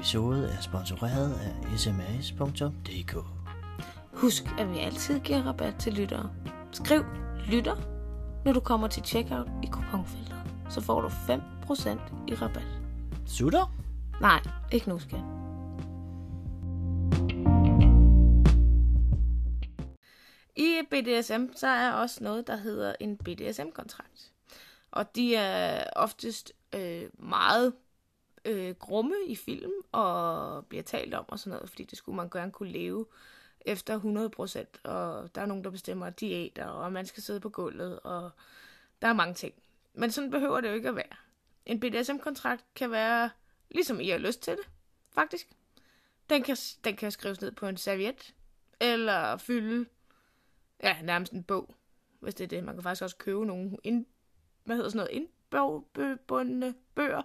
episode er sponsoreret af sms.dk. Husk, at vi altid giver rabat til lyttere. Skriv lytter, når du kommer til checkout i kuponfeltet. Så får du 5% i rabat. Sutter? Nej, ikke nu, skat. I BDSM, så er også noget, der hedder en BDSM-kontrakt. Og de er oftest øh, meget øh, grumme i film og bliver talt om og sådan noget, fordi det skulle man gerne kunne leve efter 100%, og der er nogen, der bestemmer diæter, og man skal sidde på gulvet, og der er mange ting. Men sådan behøver det jo ikke at være. En BDSM-kontrakt kan være, ligesom I har lyst til det, faktisk. Den kan, den kan skrives ned på en serviet, eller fylde, ja, nærmest en bog, hvis det er det. Man kan faktisk også købe nogle, ind, hvad hedder sådan noget, indbogbundne bøger,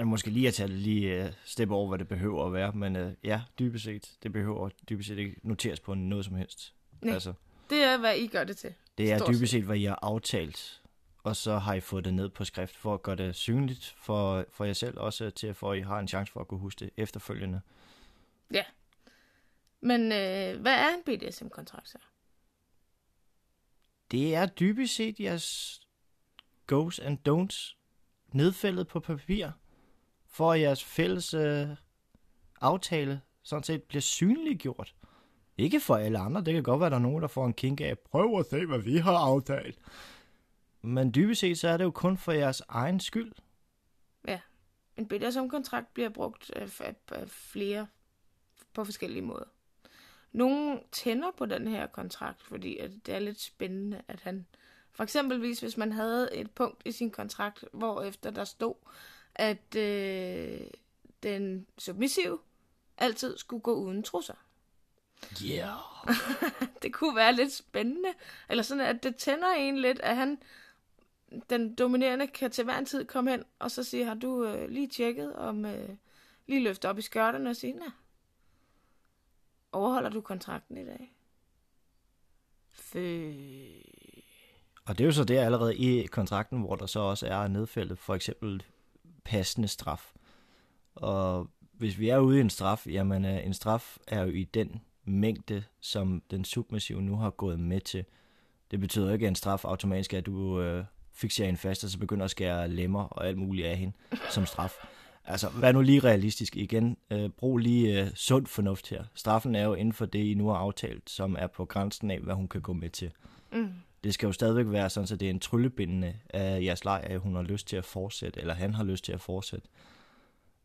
er måske lige at tage lige uh, step over, hvad det behøver at være, men uh, ja, dybest set, det behøver dybest set ikke noteres på noget som helst. Nej, altså, det er, hvad I gør det til. Det er dybest set, hvad I har aftalt, og så har I fået det ned på skrift, for at gøre det synligt for, for jer selv, også til for at I har en chance for at kunne huske det efterfølgende. Ja. Men øh, hvad er en BDSM-kontrakt så? Det er dybest set jeres goes and don'ts nedfældet på papir for at jeres fælles øh, aftale sådan set bliver synliggjort. Ikke for alle andre. Det kan godt være, at der er nogen, der får en kink af, prøv at se, hvad vi har aftalt. Men dybest set, så er det jo kun for jeres egen skyld. Ja. En som kontrakt bliver brugt øh, af flere på forskellige måder. Nogle tænder på den her kontrakt, fordi at det er lidt spændende, at han... For eksempelvis, hvis man havde et punkt i sin kontrakt, hvor efter der stod, at øh, den submissive altid skulle gå uden trusser. Ja. Yeah. det kunne være lidt spændende. Eller sådan, at det tænder en lidt, at han, den dominerende, kan til hver en tid komme hen, og så sige, har du øh, lige tjekket, om øh, lige løfte op i skørterne og sige, nej, overholder du kontrakten i dag? Fø. Og det er jo så det allerede i kontrakten, hvor der så også er nedfældet for eksempel passende straf. Og hvis vi er ude i en straf, jamen øh, en straf er jo i den mængde, som den submissive nu har gået med til. Det betyder ikke, at en straf automatisk er, at du øh, fixerer hende fast, og så begynder at skære lemmer og alt muligt af hende som straf. Altså, vær nu lige realistisk igen. Øh, brug lige øh, sund fornuft her. Straffen er jo inden for det, I nu har aftalt, som er på grænsen af, hvad hun kan gå med til. Mm det skal jo stadigvæk være sådan, at det er en tryllebindende af jeres leg, at hun har lyst til at fortsætte, eller han har lyst til at fortsætte.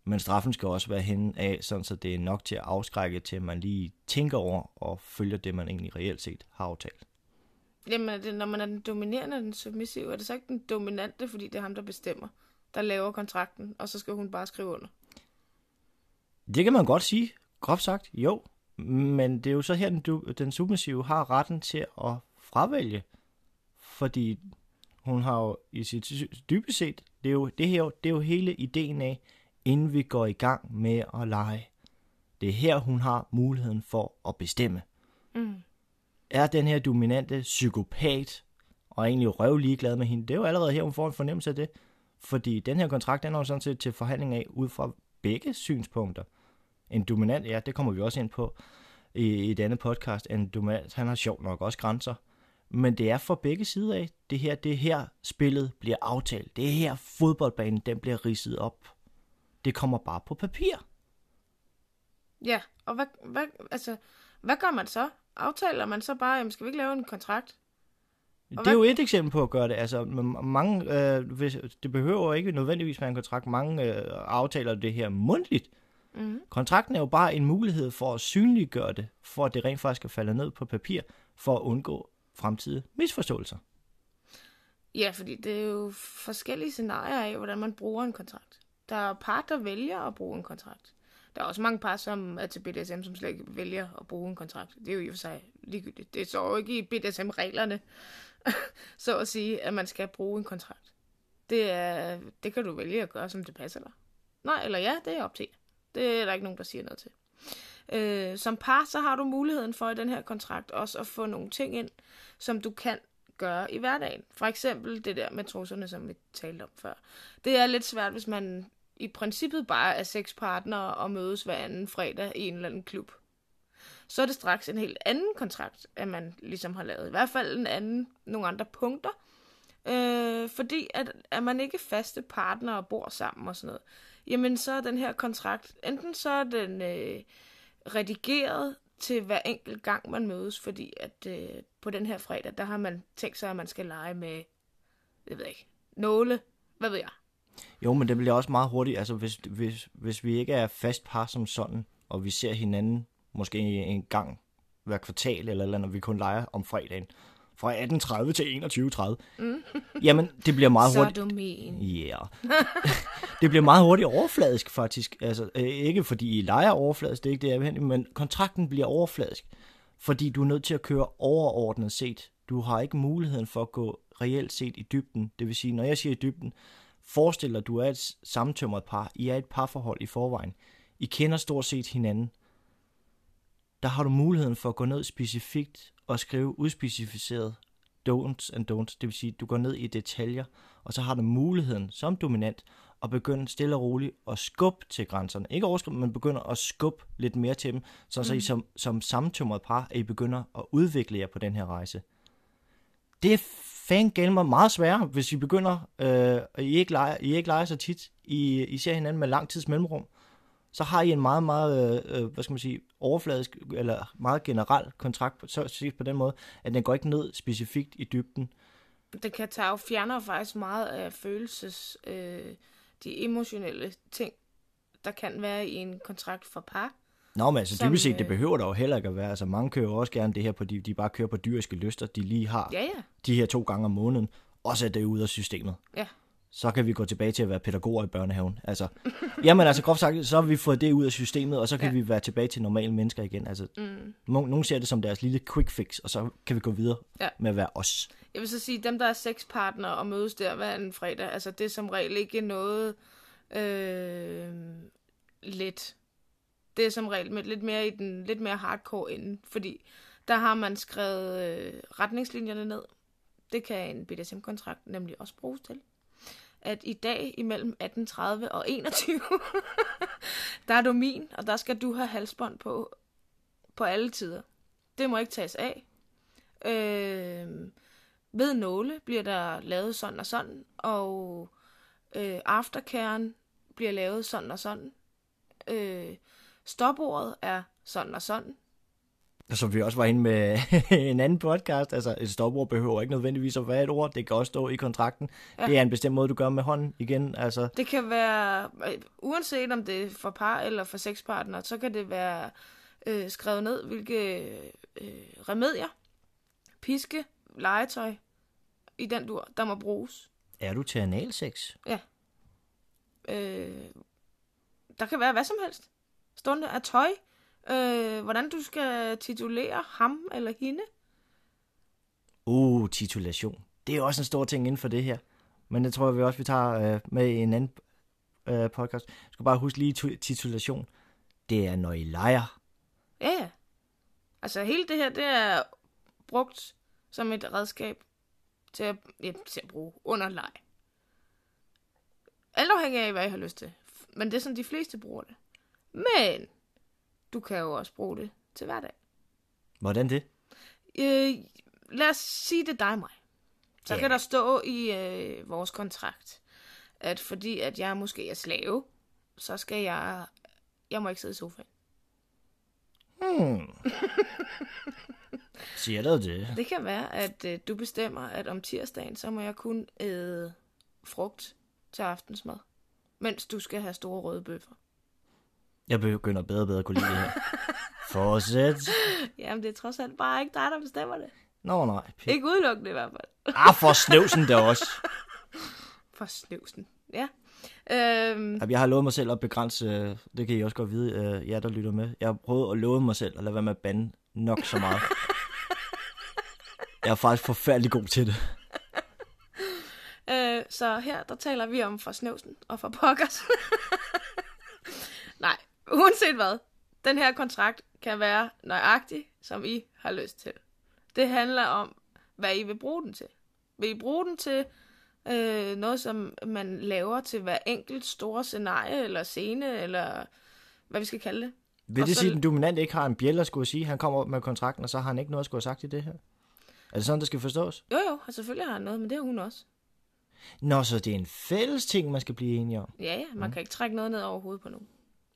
Men straffen skal også være henne af, sådan så det er nok til at afskrække til, at man lige tænker over og følger det, man egentlig reelt set har aftalt. Jamen, det, når man er den dominerende den submissive, er det så ikke den dominante, fordi det er ham, der bestemmer, der laver kontrakten, og så skal hun bare skrive under? Det kan man godt sige, groft sagt, jo. Men det er jo så her, den, den submissive har retten til at fravælge fordi hun har jo i sit dybest set, det er jo, det her, det er jo hele ideen af, inden vi går i gang med at lege. Det er her, hun har muligheden for at bestemme. Mm. Er den her dominante psykopat, og egentlig røv ligeglad med hende, det er jo allerede her, hun får en fornemmelse af det. Fordi den her kontrakt, den er jo sådan set til forhandling af, ud fra begge synspunkter. En dominant, ja, det kommer vi også ind på i, i et andet podcast. En dominant, han har sjovt nok også grænser. Men det er for begge sider af. Det her, det her spillet bliver aftalt. Det her fodboldbanen, den bliver ridset op. Det kommer bare på papir. Ja, og hvad, hvad, altså, hvad gør man så? Aftaler man så bare, jamen skal vi ikke lave en kontrakt? Og det er jo et eksempel på at gøre det. Altså, mange, øh, hvis, det behøver ikke nødvendigvis være en kontrakt. Mange øh, aftaler det her mundtligt. Mm-hmm. Kontrakten er jo bare en mulighed for at synliggøre det, for at det rent faktisk skal falde ned på papir, for at undgå fremtidige misforståelser. Ja, fordi det er jo forskellige scenarier af, hvordan man bruger en kontrakt. Der er par, der vælger at bruge en kontrakt. Der er også mange par, som er til BDSM, som slet ikke vælger at bruge en kontrakt. Det er jo i og for sig ligegyldigt. Det står jo ikke i BDSM-reglerne, så at sige, at man skal bruge en kontrakt. Det, er, det kan du vælge at gøre, som det passer dig. Nej, eller ja, det er op til. Det er der ikke nogen, der siger noget til. Øh, som par, så har du muligheden for i den her kontrakt også at få nogle ting ind, som du kan gøre i hverdagen. For eksempel det der med trusserne, som vi talte om før. Det er lidt svært, hvis man i princippet bare er seks partnere og mødes hver anden fredag i en eller anden klub. Så er det straks en helt anden kontrakt, at man ligesom har lavet. I hvert fald en anden, nogle andre punkter. Øh, fordi at, at man ikke faste partnere og bor sammen og sådan noget, jamen så er den her kontrakt, enten så er den øh, redigeret til hver enkelt gang, man mødes, fordi at øh, på den her fredag, der har man tænkt sig, at man skal lege med, jeg ved ikke, nåle, hvad ved jeg. Jo, men det bliver også meget hurtigt, altså hvis, hvis, hvis vi ikke er fast par som sådan, og vi ser hinanden måske en gang hver kvartal eller eller andet, vi kun leger om fredagen, fra 18.30 til 21.30. Mm. Jamen, det bliver meget hurtigt. Så du. Ja. Yeah. det bliver meget hurtigt overfladisk, faktisk. Altså, øh, ikke fordi I leger overfladisk, det er ikke det, jeg vil hen, men kontrakten bliver overfladisk. Fordi du er nødt til at køre overordnet set. Du har ikke muligheden for at gå reelt set i dybden. Det vil sige, når jeg siger i dybden, forestil dig, at du er et samtømret par. I er et parforhold i forvejen. I kender stort set hinanden. Der har du muligheden for at gå ned specifikt og skrive udspecificeret don'ts and don'ts. Det vil sige, at du går ned i detaljer, og så har du muligheden som dominant at begynde stille og roligt at skubbe til grænserne. Ikke overskubbe, men begynder at skubbe lidt mere til dem, så, mm. så I som, som samtømret par, at I begynder at udvikle jer på den her rejse. Det er fan mig meget sværere, hvis I begynder, øh, og I ikke, leger, I ikke leger så tit, I, I ser hinanden med lang tids mellemrum, så har I en meget, meget, øh, hvad skal man sige, overfladisk, eller meget generel kontrakt, så ses på den måde, at den går ikke ned specifikt i dybden. Det kan tage fjerner faktisk meget af følelses, øh, de emotionelle ting, der kan være i en kontrakt for par. Nå, men altså dybest set, det øh, behøver der jo heller ikke at være. Altså mange kører jo også gerne det her, fordi de bare kører på dyriske lyster, de lige har ja, ja. de her to gange om måneden, og så er det ude af systemet. Ja. Så kan vi gå tilbage til at være pædagoger i børnehaven. Altså, jamen altså groft sagt, så har vi fået det ud af systemet, og så kan ja. vi være tilbage til normale mennesker igen. Altså, mm. nogen ser det som deres lille quick fix, og så kan vi gå videre ja. med at være os. Jeg vil så sige, dem der er sexpartnere og mødes der hver anden fredag, altså det er som regel ikke noget øh, let det er som regel med lidt mere i den lidt mere hardcore ende, fordi der har man skrevet øh, retningslinjerne ned. Det kan en BDSM-kontrakt nemlig også bruges til. At i dag imellem 18.30 og 21, der er du min, og der skal du have halsbånd på på alle tider. Det må ikke tages af. Øh, ved nåle bliver der lavet sådan og sådan, og øh, afterkæren bliver lavet sådan og sådan. Øh, Stopordet er sådan og sådan. Som vi også var inde med en anden podcast, altså et stopord behøver ikke nødvendigvis at være et ord, det kan også stå i kontrakten. Ja. Det er en bestemt måde, du gør med hånden igen. Altså. Det kan være, uanset om det er for par eller for sexpartner, så kan det være øh, skrevet ned, hvilke øh, remedier, piske, legetøj i den dur, der må bruges. Er du til analsex? Ja. Øh, der kan være hvad som helst stående af tøj. Øh, hvordan du skal titulere ham eller hende. Uh, titulation. Det er også en stor ting inden for det her. Men det tror jeg vi også, vi tager øh, med i en anden øh, podcast. Jeg skal bare huske lige titulation. Det er, når I leger. Ja, ja. Altså hele det her, det er brugt som et redskab til at, ja, til at bruge under leg. Alt afhængig af, hvad I har lyst til. Men det er sådan, de fleste bruger det. Men du kan jo også bruge det til hverdag. Hvordan det? Øh, lad os sige det dig mig. Så yeah. kan der stå i øh, vores kontrakt, at fordi at jeg måske er slave, så skal jeg, jeg må ikke sidde i sofaen. Hmm. Siger du det? Det kan være, at øh, du bestemmer, at om tirsdagen, så må jeg kun æde frugt til aftensmad, mens du skal have store røde bøffer. Jeg begynder bedre og bedre at kunne lide det her. Fortsæt. Jamen, det er trods alt bare ikke dig, der bestemmer det. Nå, nej. Pik. Ikke udelukkende i hvert fald. ah, for snøvsen der også. for snøvsen. Ja. Øhm, Jeg har lovet mig selv at begrænse, øh, det kan I også godt vide, øh, jer der lytter med. Jeg har prøvet at love mig selv at lade være med at bande nok så meget. jeg er faktisk forfærdelig god til det. øh, så her, der taler vi om for snøvsen og for pokkers. Uanset hvad. Den her kontrakt kan være nøjagtig, som I har lyst til. Det handler om, hvad I vil bruge den til. Vil I bruge den til øh, noget, som man laver til hver enkelt store scenarie, eller scene, eller hvad vi skal kalde det? Vil Og det så- sige, at den dominant ikke har en bjælle at skulle sige? Han kommer op med kontrakten, og så har han ikke noget at skulle have sagt i det her? Er det sådan, det skal forstås? Jo jo, og selvfølgelig har han noget, men det har hun også. Nå, så det er en fælles ting, man skal blive enige om. Ja, ja, man kan ikke trække noget ned over hovedet på nogen.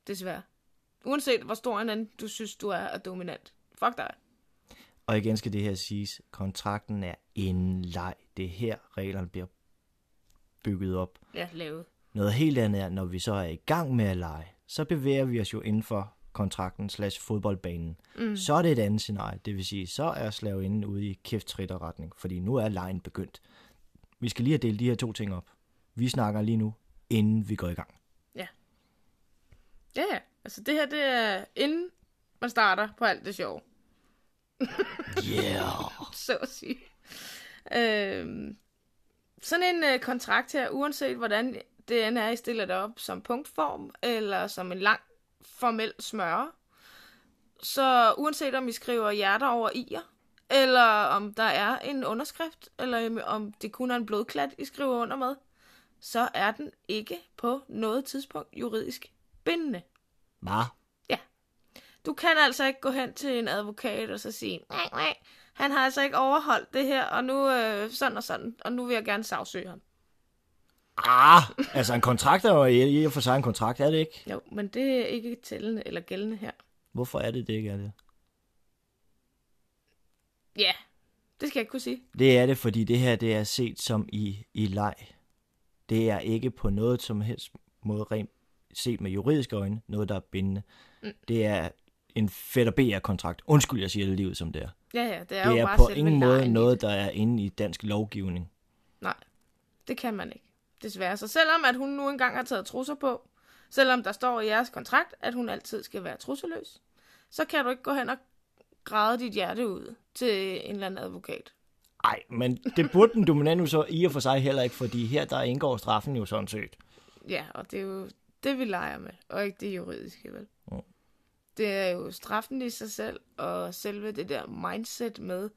Desværre. Uanset hvor stor en anden du synes, du er, er dominant. Fuck dig. Og igen skal det her siges, kontrakten er en leg. Det er her, reglerne bliver bygget op. Ja, lavet. Noget helt andet er, når vi så er i gang med at lege, så bevæger vi os jo inden for kontrakten slash fodboldbanen. Mm. Så er det et andet scenarie, det vil sige, så er slavinden ude i kæft-tritterretning, fordi nu er lejen begyndt. Vi skal lige have delt de her to ting op. Vi snakker lige nu, inden vi går i gang. Ja, ja. Altså det her, det er inden man starter på alt det sjove. Yeah! så at sige. Øhm, sådan en øh, kontrakt her, uanset hvordan det end er, I stiller det op som punktform, eller som en lang formel smøre, så uanset om I skriver hjerter over i'er, eller om der er en underskrift, eller om det kun er en blodklat, I skriver under med, så er den ikke på noget tidspunkt juridisk bindende. Hvad? Du kan altså ikke gå hen til en advokat og så sige, nej, nej, han har altså ikke overholdt det her, og nu øh, sådan og sådan, og nu vil jeg gerne sagsøge ham. Ah, altså en kontrakt er jo i og for sig en kontrakt, er det ikke? Jo, men det er ikke tællende eller gældende her. Hvorfor er det det ikke er det? Ja, det skal jeg ikke kunne sige. Det er det, fordi det her det er set som i, i leg. Det er ikke på noget som helst måde rent set med juridiske øjne, noget der er bindende. Mm. Det er en fedt BR-kontrakt. Undskyld, jeg siger det lige ud som det er. Ja, ja, det er, Det jo er bare på ingen måde noget, der er inde i dansk lovgivning. Nej, det kan man ikke. Desværre. Så selvom at hun nu engang har taget trusser på, selvom der står i jeres kontrakt, at hun altid skal være trusseløs, så kan du ikke gå hen og græde dit hjerte ud til en eller anden advokat. Nej, men det burde den dominant jo så i og for sig heller ikke, fordi her der indgår straffen jo sådan set. Ja, og det er jo det, vi leger med, og ikke det juridiske, vel? Ja. Det er jo straffen i sig selv, og selve det der mindset med,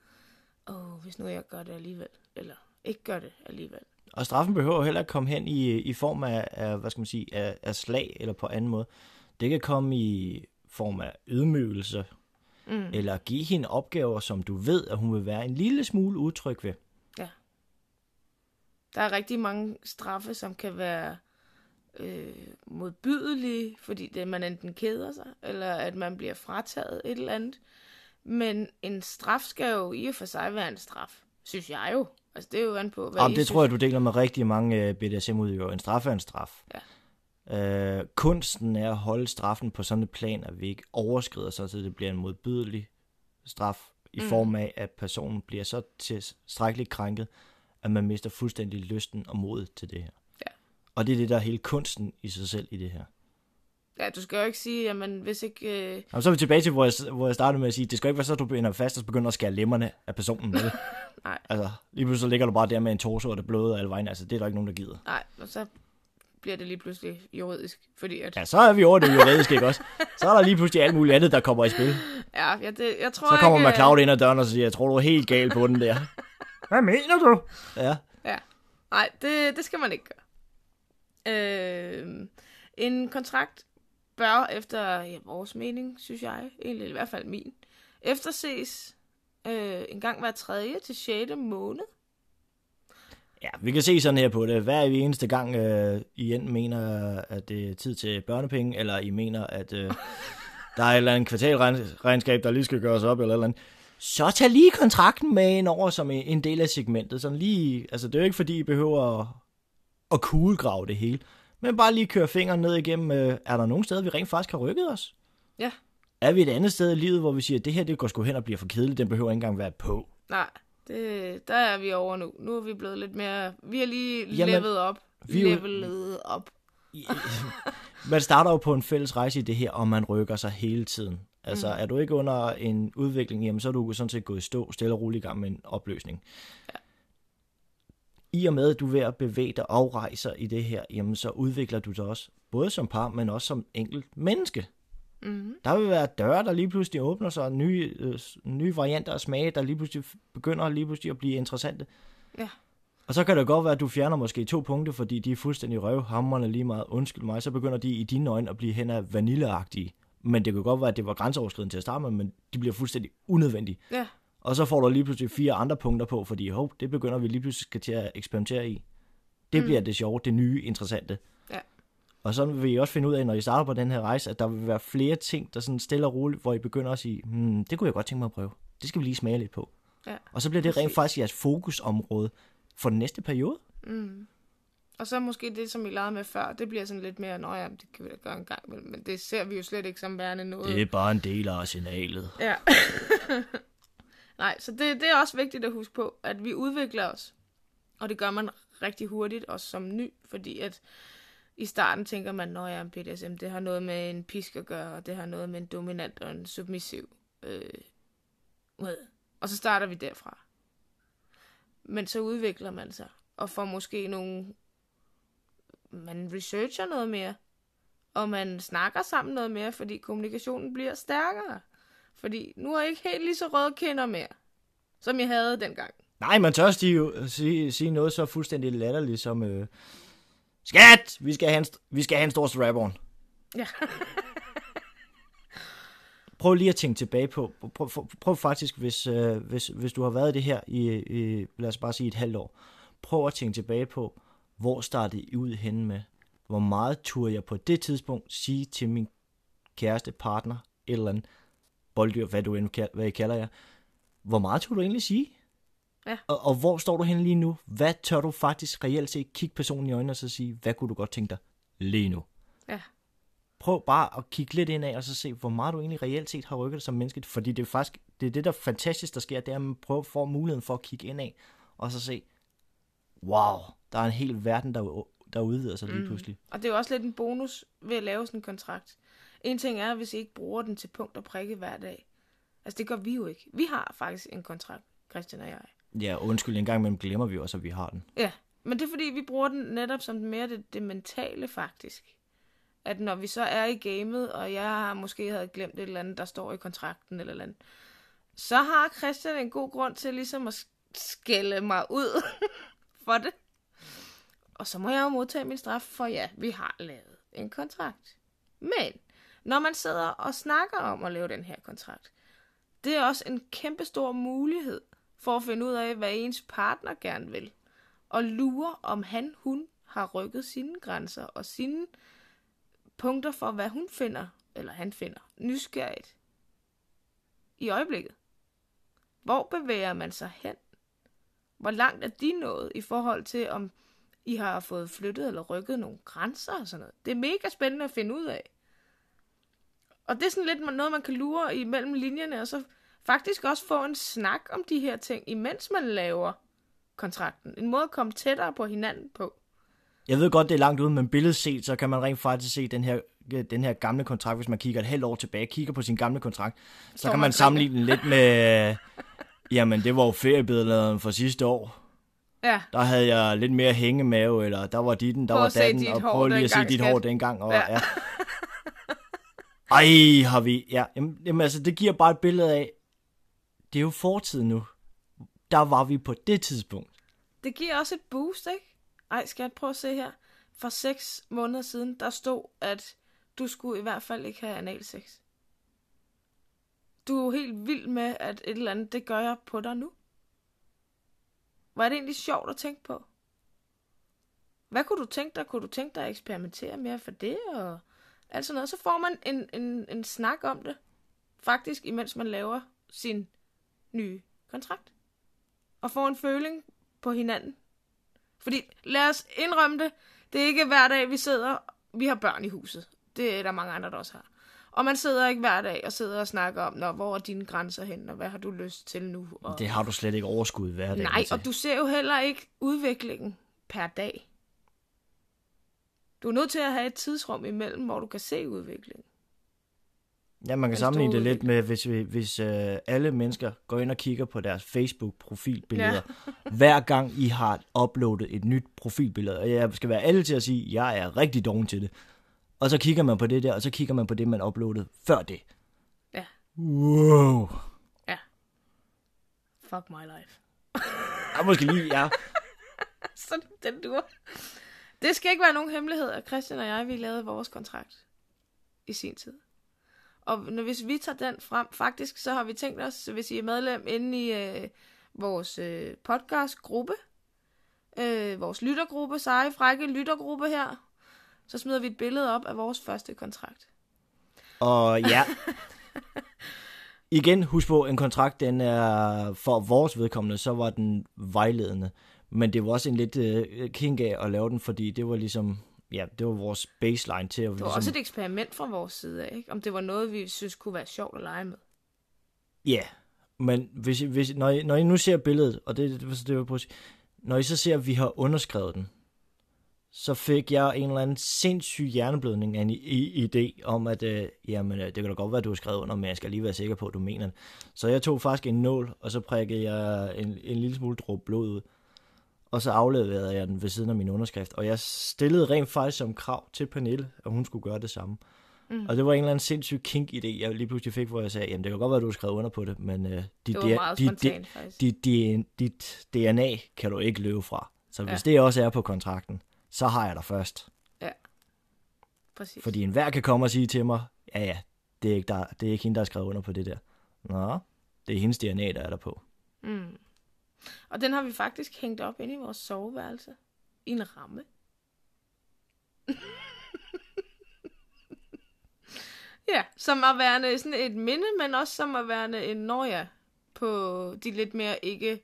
åh, hvis nu jeg gør det alligevel, eller ikke gør det alligevel. Og straffen behøver heller ikke komme hen i, i form af, af, hvad skal man sige, af, af slag eller på anden måde. Det kan komme i form af ydmygelse, mm. eller give hende opgaver, som du ved, at hun vil være en lille smule utryg ved. Der er rigtig mange straffe, som kan være øh, modbydelige, fordi det, man enten keder sig, eller at man bliver frataget et eller andet. Men en straf skal jo i og for sig være en straf, synes jeg jo. Altså, det er jo an på, hvad I det synes. tror jeg, du deler med rigtig mange øh, BDSM-udøvere. En straf er en straf. Ja. Øh, kunsten er at holde straffen på sådan et plan, at vi ikke overskrider så, så det bliver en modbydelig straf, i mm. form af, at personen bliver så tilstrækkeligt krænket, at man mister fuldstændig lysten og modet til det her. Og det er det, der er hele kunsten i sig selv i det her. Ja, du skal jo ikke sige, jamen hvis ikke... Øh, Og så er vi tilbage til, hvor jeg, hvor jeg startede med at sige, det skal ikke være så, at du binder fast og så begynder at skære lemmerne af personen med. Nej. Altså, lige pludselig så ligger du bare der med en torso, og det bløder alle vejen. Altså, det er der ikke nogen, der gider. nej, og så bliver det lige pludselig juridisk, fordi at... Ja, så er vi over det juridiske, ikke også? Så er der lige pludselig alt muligt andet, der kommer i spil. Ja, ja det, jeg tror Så kommer ikke... McCloud ind ad døren og siger, jeg tror, du er helt gal på den der. Hvad mener du? Ja. Ja. Nej, det, det skal man ikke gøre. Øh, en kontrakt bør efter ja, vores mening, synes jeg, egentlig i hvert fald min, efterses øh, en gang hver tredje til 6. måned. Ja, vi kan se sådan her på det. Hver eneste gang, øh, I enten mener, at det er tid til børnepenge, eller I mener, at øh, der er et eller andet kvartalregnskab, der lige skal gøres op, eller eller andet. Så tag lige kontrakten med ind over som en- en del af segmentet. Sådan lige, altså det er jo ikke fordi, I behøver at kuglegrave det hele. Men bare lige køre fingeren ned igennem, øh, er der nogen steder, vi rent faktisk har rykket os? Ja. Er vi et andet sted i livet, hvor vi siger, at det her det går sgu hen og bliver for kedeligt, den behøver ikke engang være på? Nej, det, der er vi over nu. Nu er vi blevet lidt mere... Vi har lige Jamen- levet op. Vi er levelet op. man starter jo på en fælles rejse i det her, og man rykker sig hele tiden. Altså, mm. er du ikke under en udvikling, jamen så er du sådan set gået i stå, stille og roligt i gang med en opløsning. Ja. I og med, at du er ved at bevæge dig og rejser i det her, jamen så udvikler du dig også, både som par, men også som enkelt menneske. Mm-hmm. Der vil være døre, der lige pludselig åbner sig, nye, øh, nye varianter af smage, der lige pludselig begynder lige pludselig at blive interessante. Ja. Og så kan det godt være, at du fjerner måske to punkter, fordi de er fuldstændig røvhammerne lige meget. Undskyld mig, så begynder de i dine øjne at blive hen af vanilleagtige. Men det kan godt være, at det var grænseoverskridende til at starte med, men de bliver fuldstændig unødvendige. Ja. Og så får du lige pludselig fire andre punkter på, fordi hov, det begynder vi lige pludselig skal til at eksperimentere i. Det mm. bliver det sjove, det nye, interessante. Ja. Og så vil I også finde ud af, når I starter på den her rejse, at der vil være flere ting, der sådan stille og roligt, hvor I begynder at sige, hmm, det kunne jeg godt tænke mig at prøve. Det skal vi lige smage lidt på. Ja. Og så bliver det rent faktisk jeres fokusområde for den næste periode. Mm. Og så måske det, som vi legede med før, det bliver sådan lidt mere, nå ja, det kan vi da gøre en gang men det ser vi jo slet ikke som værende noget. Det er bare en del af arsenalet. Ja. Nej, så det, det er også vigtigt at huske på, at vi udvikler os. Og det gør man rigtig hurtigt, også som ny, fordi at i starten tænker man, når jeg er en BDSM, det har noget med en pisk at gøre, og det har noget med en dominant og en submissiv. Øh, og så starter vi derfra. Men så udvikler man sig, og får måske nogle... Man researcher noget mere, og man snakker sammen noget mere, fordi kommunikationen bliver stærkere. Fordi nu er jeg ikke helt lige så røde kinder mere, som jeg havde dengang. Nej, man tør sige, jo- sige, sige noget så fuldstændig latterligt som... Øh, Skat! Vi skal have en, vi skal have en stor strap-on. Ja. prøv lige at tænke tilbage på, prøv, prøv, prøv faktisk, hvis, øh, hvis, hvis du har været i det her i, i, lad os bare sige et halvt år, prøv at tænke tilbage på, hvor startede I ud henne med? Hvor meget turde jeg på det tidspunkt sige til min kæreste, partner, et eller andet bolddyr, hvad, du end, hvad I kalder jer, hvor meget turde du egentlig sige? Ja. Og, og hvor står du henne lige nu? Hvad tør du faktisk reelt set kigge personen i øjnene og så sige, hvad kunne du godt tænke dig lige nu? Ja. prøv bare at kigge lidt ind af og så se, hvor meget du egentlig reelt set har rykket dig som menneske. Fordi det er faktisk, det er det, der er fantastisk, der sker, det er, at man prøver at få muligheden for at kigge ind af, og så se, wow, der er en hel verden, der, der udvider sig lige pludselig. Og det er jo også lidt en bonus ved at lave sådan en kontrakt. En ting er, hvis I ikke bruger den til punkt og prikke hver dag. Altså, det gør vi jo ikke. Vi har faktisk en kontrakt, Christian og jeg. Ja, undskyld, en gang imellem glemmer vi også, at vi har den. Ja, men det er fordi, vi bruger den netop som mere det, det mentale faktisk. At når vi så er i gamet, og jeg har måske havde glemt et eller andet, der står i kontrakten eller et eller andet, så har Christian en god grund til ligesom at skælde mig ud for det. Og så må jeg jo modtage min straf, for ja, vi har lavet en kontrakt. Men når man sidder og snakker om at lave den her kontrakt, det er også en kæmpe stor mulighed for at finde ud af, hvad ens partner gerne vil. Og lure, om han, hun har rykket sine grænser og sine punkter for, hvad hun finder, eller han finder, nysgerrigt i øjeblikket. Hvor bevæger man sig hen? Hvor langt er de nået i forhold til, om I har fået flyttet eller rykket nogle grænser og sådan noget? Det er mega spændende at finde ud af. Og det er sådan lidt noget, man kan lure imellem linjerne, og så faktisk også få en snak om de her ting, imens man laver kontrakten. En måde at komme tættere på hinanden på. Jeg ved godt, det er langt ude, men billedet set, så kan man rent faktisk se den her, den her gamle kontrakt, hvis man kigger et halvt år tilbage, kigger på sin gamle kontrakt, så Står kan man man sammenligne den lidt med, jamen det var jo feriebillederne for sidste år. Ja, Der havde jeg lidt mere hængemave, eller der var ditten, der Prøv var datten, og prøv lige at se dit hår dengang. Og, Ja. ja. Ej, har vi... Ja, jamen, jamen, altså, det giver bare et billede af, det er jo fortid nu. Der var vi på det tidspunkt. det giver også et boost, ikke? Ej, skal jeg prøve at se her? For seks måneder siden, der stod, at du skulle i hvert fald ikke have analsex. Du er jo helt vild med, at et eller andet, det gør jeg på dig nu. Var det egentlig sjovt at tænke på? Hvad kunne du tænke dig? Kunne du tænke dig at eksperimentere mere for det? Og alt sådan noget. Så får man en, en, en snak om det. Faktisk, imens man laver sin nye kontrakt. Og får en føling på hinanden. Fordi, lad os indrømme det, det er ikke hver dag, vi sidder, vi har børn i huset. Det er der mange andre, der også har. Og man sidder ikke hver dag og sidder og snakker om, Nå, hvor er dine grænser hen, og hvad har du lyst til nu? Og... Det har du slet ikke overskud hver dag Nej, og du ser jo heller ikke udviklingen per dag. Du er nødt til at have et tidsrum imellem, hvor du kan se udviklingen. Ja, man kan Den sammenligne det lidt med, hvis, vi, hvis øh, alle mennesker går ind og kigger på deres Facebook-profilbilleder, ja. hver gang I har uploadet et nyt profilbillede. Og jeg skal være alle til at sige, at jeg er rigtig doven til det. Og så kigger man på det der, og så kigger man på det, man uploadede før det. Ja. Wow. Fuck my life. Jeg måske lige, ja. Så den dur. Det skal ikke være nogen hemmelighed, at Christian og jeg, vi lavede vores kontrakt i sin tid. Og når, hvis vi tager den frem, faktisk så har vi tænkt os, hvis I er medlem inde i øh, vores øh, podcastgruppe, øh, vores lyttergruppe, seje, frække lyttergruppe her, så smider vi et billede op af vores første kontrakt. Og ja. Igen, husk på, en kontrakt, den er for vores vedkommende, så var den vejledende. Men det var også en lidt øh, king af at lave den, fordi det var ligesom, ja, det var vores baseline til at Det var ligesom, også et eksperiment fra vores side af, ikke? om det var noget, vi synes kunne være sjovt at lege med. Ja, men hvis, hvis, når, I, når I nu ser billedet, og det, det, det var på, når I så ser, at vi har underskrevet den, så fik jeg en eller anden sindssyg hjerneblødning af en idé om, at øh, jamen, øh, det kan da godt være, at du har skrevet under, men jeg skal lige være sikker på, at du mener det. Så jeg tog faktisk en nål, og så prikkede jeg en, en lille smule dråbe blod ud. Og så afleverede jeg den ved siden af min underskrift. Og jeg stillede rent faktisk som krav til Pernille, at hun skulle gøre det samme. Mm. Og det var en eller anden sindssyg kink-idé, jeg lige pludselig fik, hvor jeg sagde, jamen det kan godt være, at du har skrevet under på det, men øh, dit, Det meget dit, spontant, faktisk. dit, DNA kan du ikke løbe fra. Så hvis Ja. det også er på kontrakten, så har jeg dig først. Præcis. Fordi enhver kan komme og sige til mig, ja ja, det er ikke, der, det er ikke hende, der har skrevet under på det der. Nå, det er hendes DNA, der er der på. Mm. Og den har vi faktisk hængt op inde i vores soveværelse. I en ramme. ja, som at være sådan et minde, men også som at være en nøje på de lidt mere ikke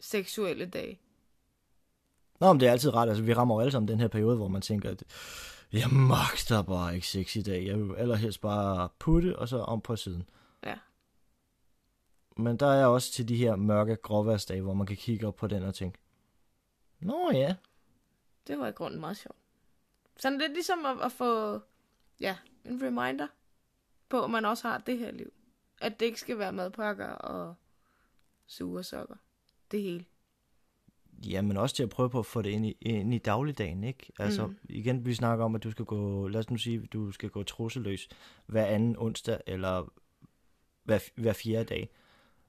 seksuelle dage. Nå, men det er altid ret. Altså, vi rammer jo alle sammen den her periode, hvor man tænker, at jeg magter bare ikke sex i dag. Jeg vil allerhelst bare putte, og så om på siden. Men der er også til de her mørke gråværsdage, hvor man kan kigge op på den og tænke, Nå ja, Det var i grunden meget sjovt. Sådan lidt ligesom at, at få ja, en reminder på, at man også har det her liv. At det ikke skal være madpakker og sure sokker. Det hele. Ja, men også til at prøve på at få det ind i, ind i dagligdagen, ikke? Altså, mm. igen, vi snakker om, at du skal gå, lad os nu sige, du skal gå trusseløs hver anden onsdag, eller hver, hver fjerde dag.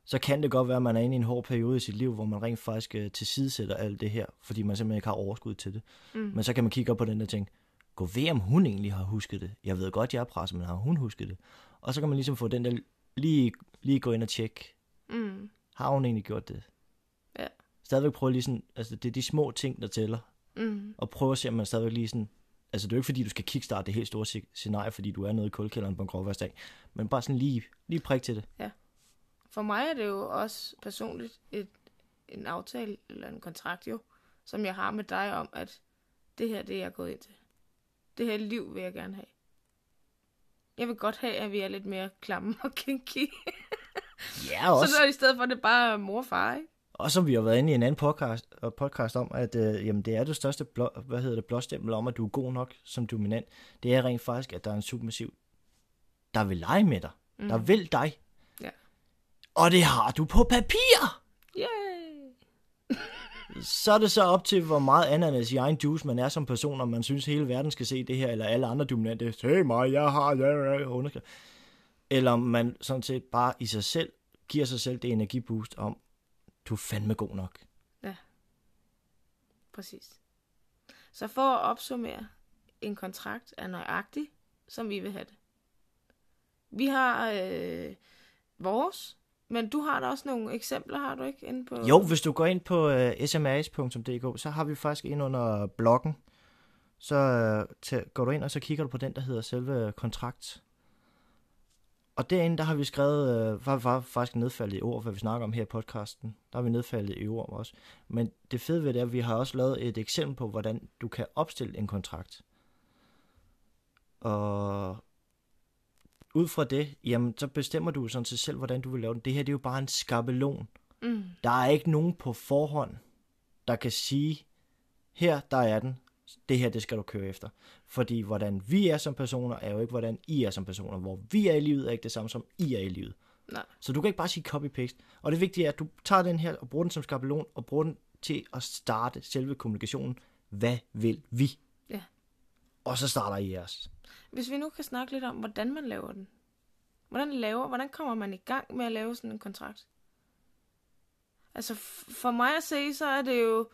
Så kan det godt være, at man er inde i en hård periode i sit liv, hvor man rent faktisk uh, tilsidesætter alt det her, fordi man simpelthen ikke har overskud til det. Mm. Men så kan man kigge op på den og tænke, gå ved, om hun egentlig har husket det. Jeg ved godt, jeg er presset, men har hun husket det? Og så kan man ligesom få den der, lige, lige gå ind og tjekke, Mm. har hun egentlig gjort det? Ja. Stadigvæk prøve lige sådan, altså det er de små ting, der tæller Mm. og prøve at se, om man stadigvæk lige sådan... Altså, det er jo ikke, fordi du skal kickstarte det helt store sce- scenarie, fordi du er nede i kulkælderen på en grovværsdag, men bare sådan lige, lige prik til det. For mig er det jo også personligt et, en aftale, eller en kontrakt jo, som jeg har med dig om, at det her, det er jeg gået ind til. Det her liv vil jeg gerne have. Jeg vil godt have, at vi er lidt mere klamme og kinky. Ja, også. Så er det i stedet for, at det bare er mor og far, ikke? Og som vi har været inde i en anden podcast, og podcast om, at øh, jamen, det er det største blå, hvad hedder det, blåstempel om, at du er god nok som dominant. Det er rent faktisk, at der er en supermassiv, der vil lege med dig. Mm. Der vil dig. Ja. Og det har du på papir! Yay! Så er det så op til, hvor meget ananas i egen juice man er som person, om man synes, hele verden skal se det her, eller alle andre dominante, se mig, jeg har ja, ja, underskrift. Eller om man sådan set bare i sig selv giver sig selv det energiboost om, du er fandme god nok. Præcis. Så for at opsummere, en kontrakt er nøjagtig, som vi vil have det. Vi har øh, vores, men du har da også nogle eksempler, har du ikke? Inde på... Jo, hvis du går ind på øh, uh, smas.dk, så har vi faktisk ind under bloggen. Så uh, går du ind, og så kigger du på den, der hedder selve kontrakt. Og derinde, der har vi skrevet, uh, var, var faktisk nedfaldet i ord, hvad vi snakker om her i podcasten. Der har vi nedfaldet i ord også. Men det fede ved det er, at vi har også lavet et eksempel på, hvordan du kan opstille en kontrakt. Og ud fra det, jamen, så bestemmer du sådan set selv, hvordan du vil lave den. Det her, det er jo bare en skabelon. Mm, Der er ikke nogen på forhånd, der kan sige, her der er den, det her, det skal du køre efter. Fordi hvordan vi er som personer, er jo ikke, hvordan I er som personer. Hvor vi er i livet, er ikke det samme, som I er i livet. Nej. Så du kan ikke bare sige copy-paste. Og det vigtige er, at du tager den her og bruger den som skabelon, og bruger den til at starte selve kommunikationen. Hvad vil vi? Ja. Og så starter I jeres. Hvis vi nu kan snakke lidt om, hvordan man laver den. Hvordan laver, hvordan kommer man i gang med at lave sådan en kontrakt? Altså for mig at se, så er det jo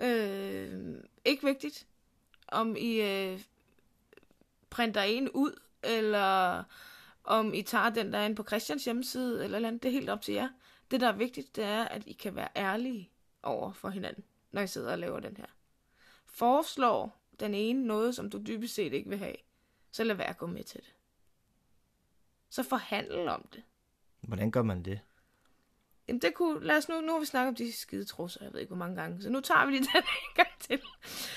øh, ikke vigtigt, om I øh, printer en ud, eller om I tager den der er inde på Christians hjemmeside, eller, eller andet. Det er helt op til jer. Det, der er vigtigt, det er, at I kan være ærlige over for hinanden, når I sidder og laver den her. Foreslår den ene noget, som du dybest set ikke vil have, så lad være at gå med til det. Så forhandle om det. Hvordan gør man det? Jamen det kunne, lad os nu, nu har vi snakket om de skide trusser, jeg ved ikke hvor mange gange, så nu tager vi lige den en gang til.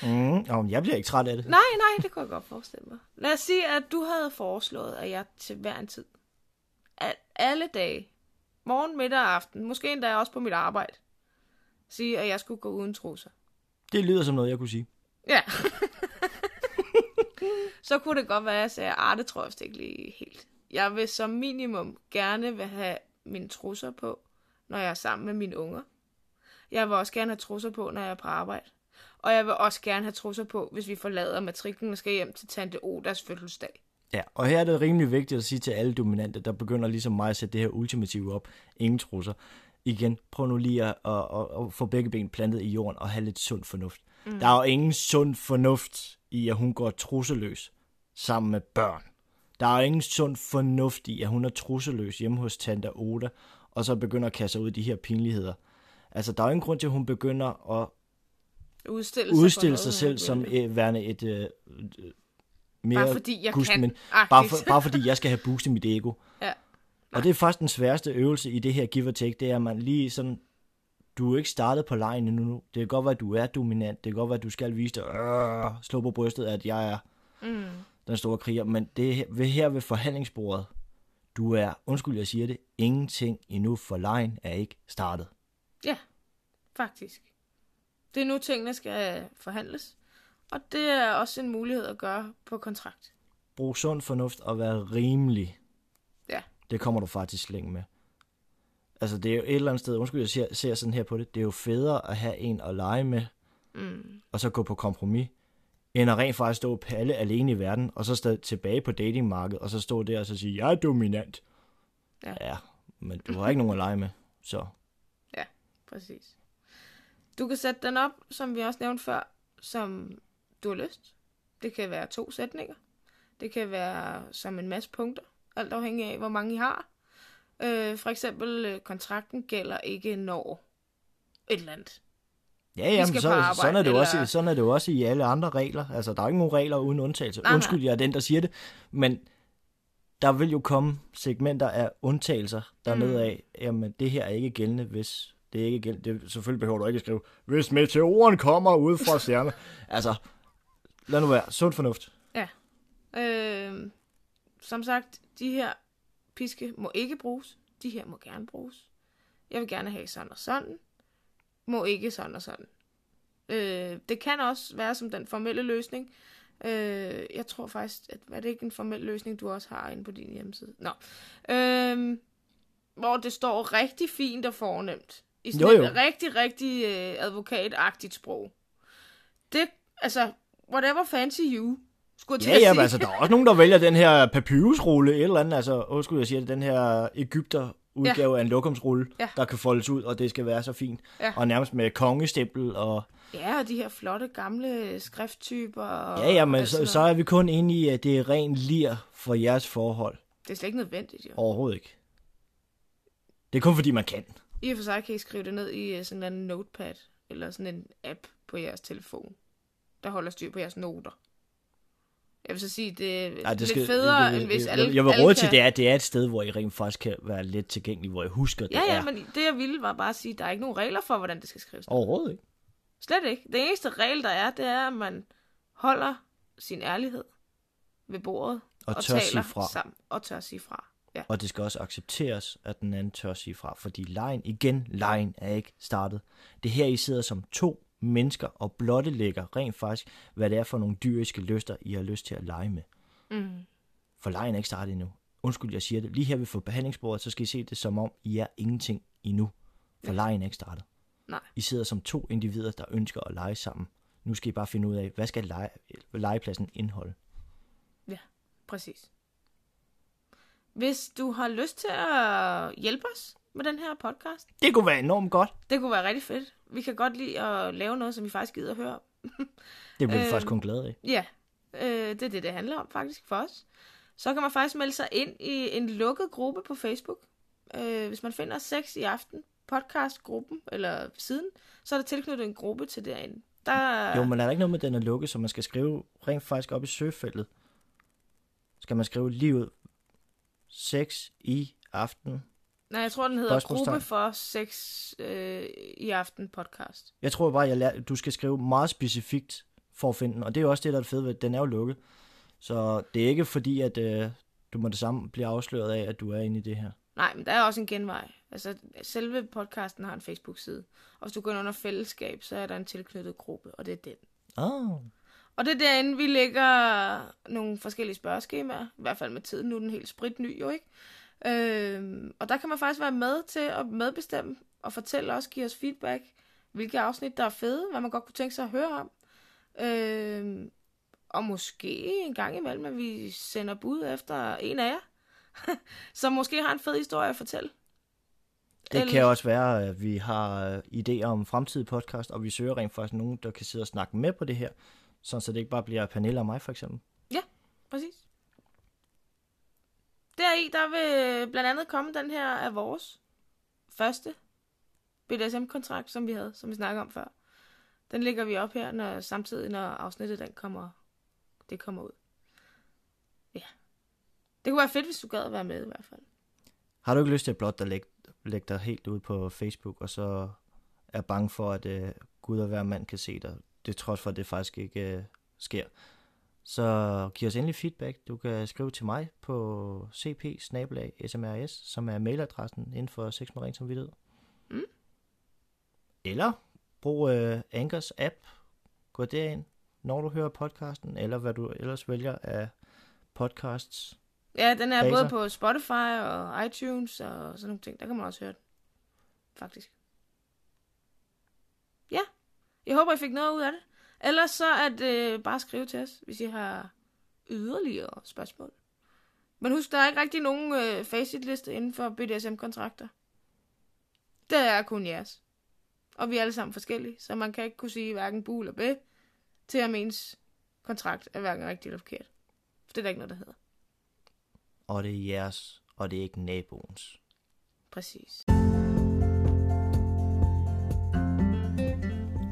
Mm, om jeg bliver ikke træt af det. Nej, nej, det kunne jeg godt forestille mig. Lad os sige, at du havde foreslået, at jeg til hver en tid, at alle dage, morgen, middag og aften, måske endda også på mit arbejde, sige, at jeg skulle gå uden trusser. Det lyder som noget, jeg kunne sige. Ja. så kunne det godt være, at jeg sagde, ah, det tror jeg ikke lige helt. Jeg vil som minimum gerne vil have mine trusser på, når jeg er sammen med mine unger. Jeg vil også gerne have trusser på, når jeg er på arbejde. Og jeg vil også gerne have trusser på, hvis vi forlader matriklen og skal hjem til Tante Odas fødselsdag. Ja, og her er det rimelig vigtigt at sige til alle dominante, der begynder ligesom mig at sætte det her ultimative op. Ingen trusser. Igen, prøv nu lige at, at, at, at få begge ben plantet i jorden og have lidt sund fornuft. Mm. Der er jo ingen sund fornuft i, at hun går trusseløs sammen med børn. Der er jo ingen sund fornuft i, at hun er trusseløs hjemme hos Tante Oda, og så begynder at kaste sig ud de her pinligheder. Altså, der er jo ingen grund til, at hun begynder at Udstille, sig, udstille sig hun selv som øh, værende et øh, øh, mere Bare fordi jeg gust, kan. men bare, for, bare fordi jeg skal have boost i mit ego. Ja. Og det er faktisk den sværeste øvelse i det her give og take, det er, at man lige sådan, du er ikke startet på lejen endnu. Det kan godt være, at du er dominant. Det kan godt være, at du skal vise dig, øh, slå på brystet, at jeg er Mm. den store kriger. Men det er her- ved forhandlingsbordet, du er, undskyld jeg siger det, ingenting endnu, for lejen er ikke startet. Ja, faktisk. Det er nu, tingene skal forhandles. Og det er også en mulighed at gøre på kontrakt. Brug sund fornuft og vær rimelig. Ja. Det kommer du faktisk længe med. Altså, det er jo et eller andet sted, undskyld, jeg ser, ser sådan her på det, det er jo federe at have en at lege med, Mm. og så gå på kompromis, end at rent faktisk stå palle alene i verden, og så stå tilbage på datingmarkedet, og så stå der og så sige, jeg er dominant. Ja. ja men du har ikke nogen at lege med, så Præcis. Du kan sætte den op, som vi også nævnte før, som du har lyst. Det kan være to sætninger. Det kan være som en masse punkter, alt afhængig af, hvor mange I har. Øh, for eksempel, øh, kontrakten gælder ikke når et eller andet. Ja, jamen, så, arbejde, sådan, er det jo også, eller- sådan er det jo også i alle andre regler. Altså, der er ikke nogen regler uden undtagelse. Nej. Undskyld, jeg er den, der siger det. Men der vil jo komme segmenter af undtagelser dernede Mm. af. Jamen, det her er ikke gældende, hvis det er ikke gældende. Det, selvfølgelig behøver du ikke at skrive, hvis meteoren kommer ud fra stjerner. altså, lad nu være. Sund fornuft. Øh, som sagt, de her piske må ikke bruges. De her må gerne bruges. Jeg vil gerne have sådan og sådan. Må ikke sådan og sådan. Øh, det kan også være som den formelle løsning. Øh, jeg tror faktisk, at er det ikke en formel løsning, du også har inde på din hjemmeside? Nå. Øh, hvor det står rigtig fint og fornemt. I sådan Jo, jo. et rigtig, rigtig øh, advokatagtigt sprog. Det, altså, whatever fancy you, skulle jeg Ja, at ja, sige. men altså, der er også nogen, der vælger den her papyrusrulle, et eller andet, altså, undskyld, jeg siger det, den her Ægypter udgave ja. af en lokumsrulle, Ja. der kan foldes ud, og det skal være så fint. Ja. Og nærmest med kongestempel og Ja, og de her flotte gamle skrifttyper. Og Ja, ja, men så, så er vi kun inde i, at det er ren lir for jeres forhold. Det er slet ikke nødvendigt, jo. Overhovedet ikke. Det er kun fordi, man kan. I og for sig kan I skrive det ned i øh, sådan en notepad, eller sådan en app på jeres telefon, der holder styr på jeres noter. Jeg vil så sige, det er Ej, det lidt federe, jeg, end hvis jeg, alle jeg, jeg vil råde kan... til, det er, at det er et sted, hvor I rent faktisk kan være let tilgængelig, hvor I husker, det Ja, ja, er. men det jeg ville var bare at sige, at der er ikke nogen regler for, hvordan det skal skrives. Overhovedet ikke. Slet ikke. Det eneste regel, der er, det er, at man holder sin ærlighed ved bordet Og og tør sige fra. sammen og tør sige fra. Ja. Og det skal også accepteres, at den anden tør sige fra. Fordi lejen, igen, lejen er ikke startet. Det er her, I sidder som to mennesker og blottelægger rent faktisk, hvad det er for nogle dyriske lyster, I har lyst til at lege med. Mm. For lejen er ikke startet endnu. Undskyld, jeg siger det. Lige her ved for behandlingsbordet, så skal I se det som om, I er ingenting endnu. For Ja. lejen er ikke startet. Nej. I sidder som to individer, der ønsker at lege sammen. Nu skal I bare finde ud af, hvad skal lege, legepladsen indeholde. Præcis. Hvis du har lyst til at hjælpe os med den her podcast, Det kunne være enormt godt. det kunne være rigtig fedt. Vi kan godt lide at lave noget, som vi faktisk gider at høre. Det bliver vi Øhm. faktisk kun glade af. Ja, øh, det er det, det handler om faktisk for os. Så kan man faktisk melde sig ind i en lukket gruppe på Facebook. Øh, hvis man finder sex i aften, podcastgruppen, eller siden, så er der tilknyttet en gruppe til derinde. Der, Jo, men er der ikke noget med, den er lukket, så man skal skrive rent faktisk op i søgefeltet? Skal man skrive lige ud? Sex i aften. Nej, jeg tror, den hedder. Gruppe for Sex øh, i aften podcast. Jeg tror bare, jeg lær, du skal skrive meget specifikt for at finde den. Og det er jo også det, der er fede ved, den er jo lukket. Så det er ikke fordi, at øh, du må det samme blive afsløret af, at du er inde i det her. Nej, men der er også en genvej. Altså, selve podcasten har en Facebook-side. Og hvis du går ind under fællesskab, så er der en tilknyttet gruppe, og det er den. Ah, Og det er derinde, vi lægger nogle forskellige spørgeskemaer. I hvert fald med tiden. Nu er den helt spritny, jo ikke? Øhm, og der kan man faktisk være med til at medbestemme og fortælle os, give os feedback, hvilke afsnit, der er fede, hvad man godt kunne tænke sig at høre om. Øhm, og måske en gang imellem, at vi sender bud efter en af jer, som måske har en fed historie at fortælle. det Eller- kan også være, at vi har øh, idéer om fremtidige podcast, og vi søger rent faktisk nogen, der kan sidde og snakke med på det her, sådan så det ikke bare bliver Pernille og mig for eksempel. Præcis. Deri, der vil øh, blandt andet komme den her af vores første BDSM-kontrakt, som vi havde, som vi snakker om før. Den lægger vi op her, når, samtidig når afsnittet den kommer, det kommer ud. Ja. Det kunne være fedt, hvis du gad at være med i hvert fald. Har du ikke lyst til at blot at lægge, lægge dig helt ud på Facebook, og så er bange for, at øh, Gud og hver mand kan se dig, det trods for, at det faktisk ikke øh, sker, så giv os endelig feedback. Du kan skrive til mig på cp smrs som er mailadressen inden for Sex med Ren Samvittighed. Mm. Eller brug øh, Anchors app. Gå derind, når du hører podcasten, eller hvad du ellers vælger af podcasts. Ja, den er Baser. både på Spotify og iTunes og sådan nogle ting. Der kan man også høre den. Faktisk. Ja. Jeg håber, I fik noget ud af det. Ellers så er det bare at skrive til os, hvis I har yderligere spørgsmål. Men husk, der er ikke rigtig nogen øh, facitliste inden for BDSM-kontrakter. Det er kun jeres. Og vi er alle sammen forskellige, så man kan ikke kunne sige hverken bu eller bæ, til om ens kontrakt er hverken rigtig eller forkert. For det er der ikke noget, der hedder. Og det er jeres, og det er ikke naboens. Præcis.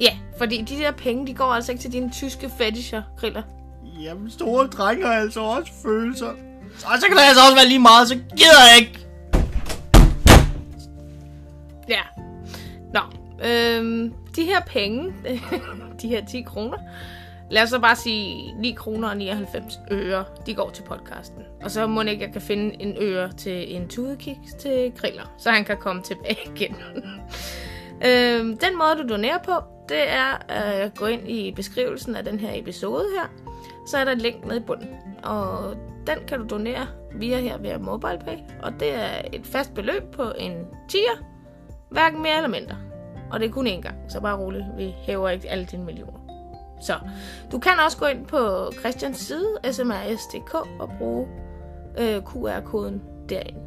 Ja, fordi de der penge, de går altså ikke til dine tyske fetisher, Kriller. Jamen, store drenge har altså også følelser. Så, så kan det altså også være lige meget, så gider jeg ikke. Ja. Nå, øhm, de her penge, de her 10 kroner, lad os så bare sige 9 kroner og 99 øre, de går til podcasten. Og så må ikke, jeg kan finde en øre til en tudekiks til griller, så han kan komme tilbage igen øhm, den måde, du donerer på, det er øh, at gå ind i beskrivelsen af den her episode her. Så er der et link nede i bunden, og den kan du donere via her via MobilePay. Og det er et fast beløb på en 10'er, Hverken mere eller mindre. Og det er kun én gang, så bare roligt. Vi hæver ikke alle dine millioner. Så du kan også gå ind på Christians side, smrs.dk, og bruge øh, QR-koden derinde.